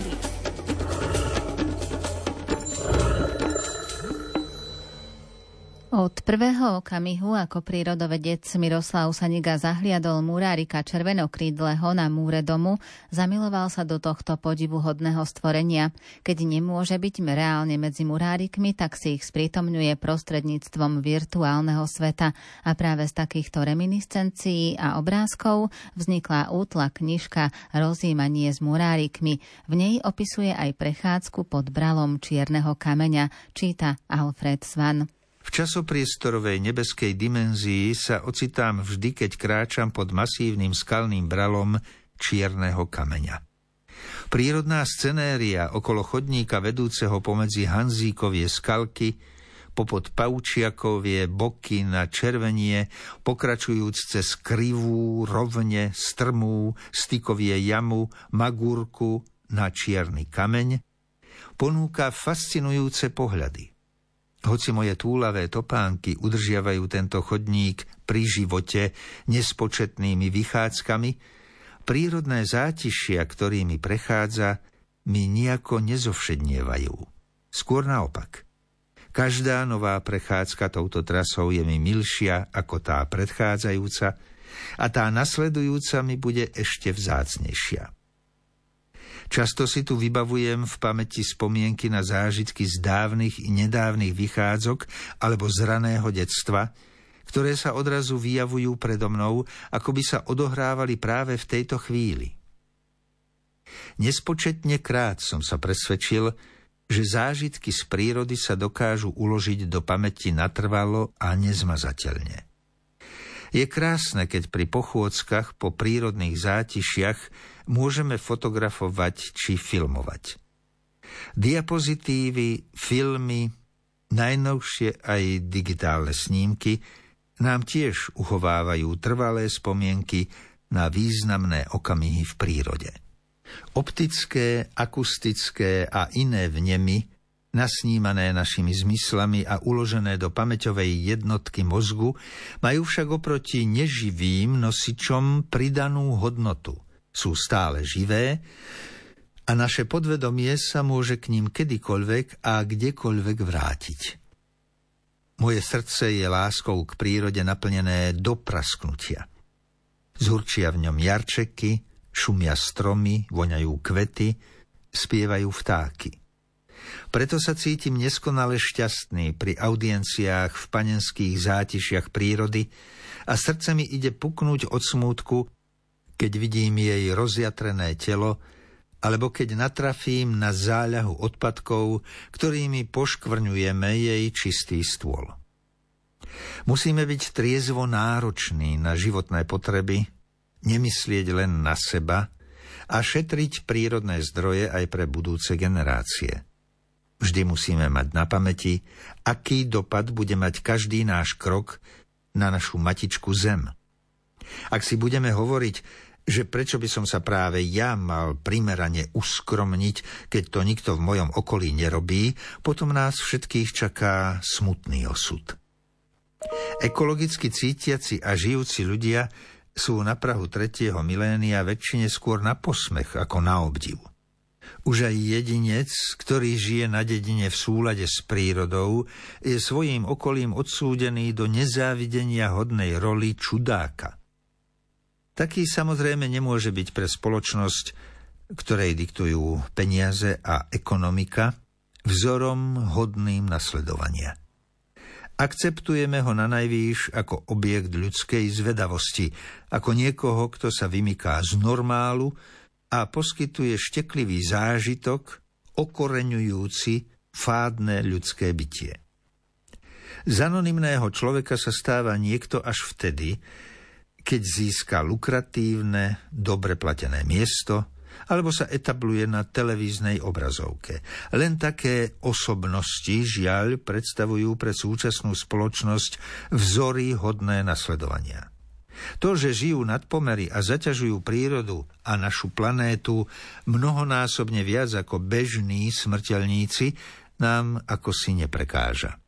prírody. Od prvého okamihu, ako prírodovedec Miroslav Saniga zahliadol murárika červenokrídleho na múre domu, zamiloval sa do tohto podivuhodného stvorenia. Keď nemôže byť reálne medzi murárikmi, tak si ich sprítomňuje prostredníctvom virtuálneho sveta. A práve z takýchto reminiscencií a obrázkov vznikla útla knižka Rozímanie s murárikmi. V nej opisuje aj prechádzku pod bralom čierneho kameňa, číta Alfred Svan. V časopriestorovej nebeskej dimenzii sa ocitám vždy, keď kráčam pod masívnym skalným bralom čierneho kameňa. Prírodná scenéria okolo chodníka vedúceho pomedzi Hanzíkovie skalky, popod Paučiakovie boky na červenie, pokračujúc cez krivú, rovne, strmú, stykovie jamu, magúrku na čierny kameň, ponúka fascinujúce pohľady – hoci moje túlavé topánky udržiavajú tento chodník pri živote nespočetnými vychádzkami, prírodné zátišia, ktorými prechádza, mi nejako nezovšednievajú. Skôr naopak. Každá nová prechádzka touto trasou je mi milšia ako tá predchádzajúca a tá nasledujúca mi bude ešte vzácnejšia. Často si tu vybavujem v pamäti spomienky na zážitky z dávnych i nedávnych vychádzok alebo z raného detstva, ktoré sa odrazu vyjavujú predo mnou, ako by sa odohrávali práve v tejto chvíli. Nespočetne krát som sa presvedčil, že zážitky z prírody sa dokážu uložiť do pamäti natrvalo a nezmazateľne. Je krásne, keď pri pochôdzkach po prírodných zátišiach môžeme fotografovať či filmovať. Diapozitívy, filmy, najnovšie aj digitálne snímky nám tiež uchovávajú trvalé spomienky na významné okamihy v prírode. Optické, akustické a iné vnemy, nasnímané našimi zmyslami a uložené do pamäťovej jednotky mozgu, majú však oproti neživým nosičom pridanú hodnotu – sú stále živé a naše podvedomie sa môže k ním kedykoľvek a kdekoľvek vrátiť. Moje srdce je láskou k prírode naplnené do prasknutia. Zurčia v ňom jarčeky, šumia stromy, voňajú kvety, spievajú vtáky. Preto sa cítim neskonale šťastný pri audienciách v panenských zátišiach prírody a srdce mi ide puknúť od smútku, keď vidím jej rozjatrené telo, alebo keď natrafím na záľahu odpadkov, ktorými poškvrňujeme jej čistý stôl. Musíme byť triezvo nároční na životné potreby, nemyslieť len na seba a šetriť prírodné zdroje aj pre budúce generácie. Vždy musíme mať na pamäti, aký dopad bude mať každý náš krok na našu matičku Zem. Ak si budeme hovoriť, že prečo by som sa práve ja mal primerane uskromniť, keď to nikto v mojom okolí nerobí, potom nás všetkých čaká smutný osud. Ekologicky cítiaci a žijúci ľudia sú na Prahu tretieho milénia väčšine skôr na posmech ako na obdiv. Už aj jedinec, ktorý žije na dedine v súlade s prírodou, je svojím okolím odsúdený do nezávidenia hodnej roli čudáka. Taký samozrejme nemôže byť pre spoločnosť, ktorej diktujú peniaze a ekonomika, vzorom hodným nasledovania. Akceptujeme ho na najvýš ako objekt ľudskej zvedavosti, ako niekoho, kto sa vymyká z normálu a poskytuje šteklivý zážitok, okoreňujúci fádne ľudské bytie. Z anonymného človeka sa stáva niekto až vtedy, keď získa lukratívne, dobre platené miesto alebo sa etabluje na televíznej obrazovke. Len také osobnosti, žiaľ, predstavujú pre súčasnú spoločnosť vzory hodné nasledovania. To, že žijú nad pomery a zaťažujú prírodu a našu planétu mnohonásobne viac ako bežní smrteľníci, nám ako si neprekáža.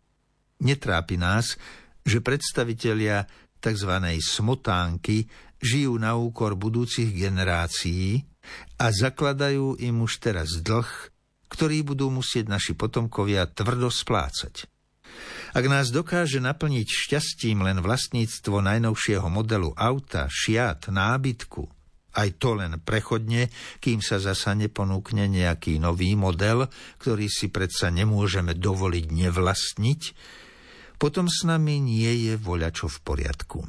Netrápi nás, že predstavitelia tzv. smotánky žijú na úkor budúcich generácií A zakladajú im už teraz dlh, ktorý budú musieť naši potomkovia tvrdo splácať. Ak nás dokáže naplniť šťastím len vlastníctvo najnovšieho modelu auta, šiat, nábytku, aj to len prechodne, kým sa zasa neponúkne nejaký nový model, ktorý si predsa nemôžeme dovoliť nevlastniť, potom s nami nie je voľačo v poriadku.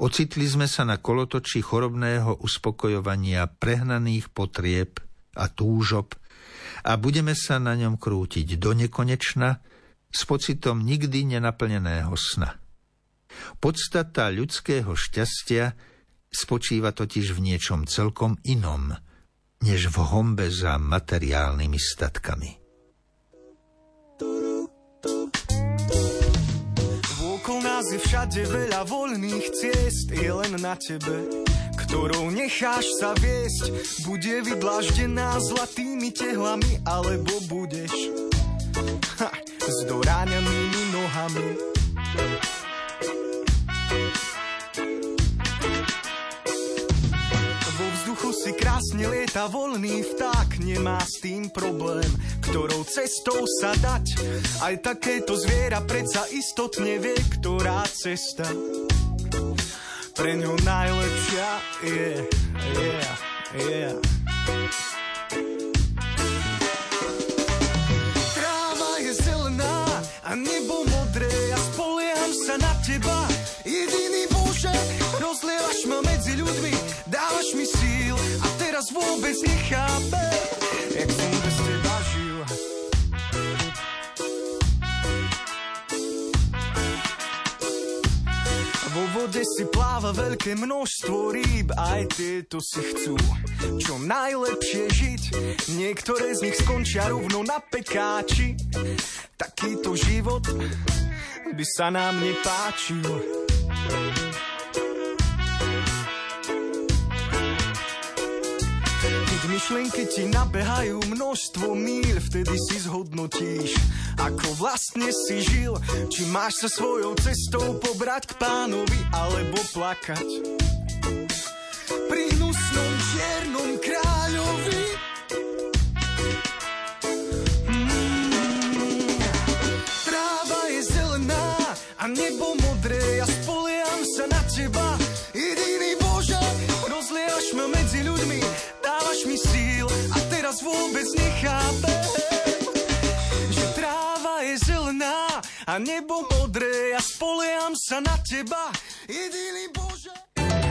Ocitli sme sa na kolotoči chorobného uspokojovania prehnaných potrieb a túžob a budeme sa na ňom krútiť do nekonečna, s pocitom nikdy nenaplneného sna. Podstata ľudského šťastia spočíva totiž v niečom celkom inom, než v hombe za materiálnymi statkami. Vôkol nás je všade veľa voľných ciest, je len na tebe, ktorou necháš sa viesť. Bude vydlaždená zlatými tehlami, alebo budeš s doráňanými nohami. Vo vzduchu si krásne lieta voľný vták, nemá s tým problém, ktorou cestou sa dať. Aj takéto zviera predsa istotne vie, ktorá cesta pre ňu najlepšia je, yeah, yeah, yeah. Medzi ľuďmi, dávaš mi síl a teraz vôbec nechápem, jak som bez teba žil. Vo vode si pláva veľké množstvo rýb, aj tieto si chcú čo najlepšie žiť. Niektoré z nich skončia rovno na pekáči. Takýto život by sa nám nepáčil. Myšlienky ti nabehajú množstvo míl, vtedy si zhodnotíš, ako vlastne si žil. Či máš sa svojou cestou pobrať k pánovi, alebo plakať. Pri hnusnom čiernom kráľovi a nebo modré, ja spoliam sa na teba. Jediný Bože, rozlievaš ma medzi síl teraz vôbec nechápem, že tráva je zelená a nebo modré, ja spoliam sa na teba. Jediný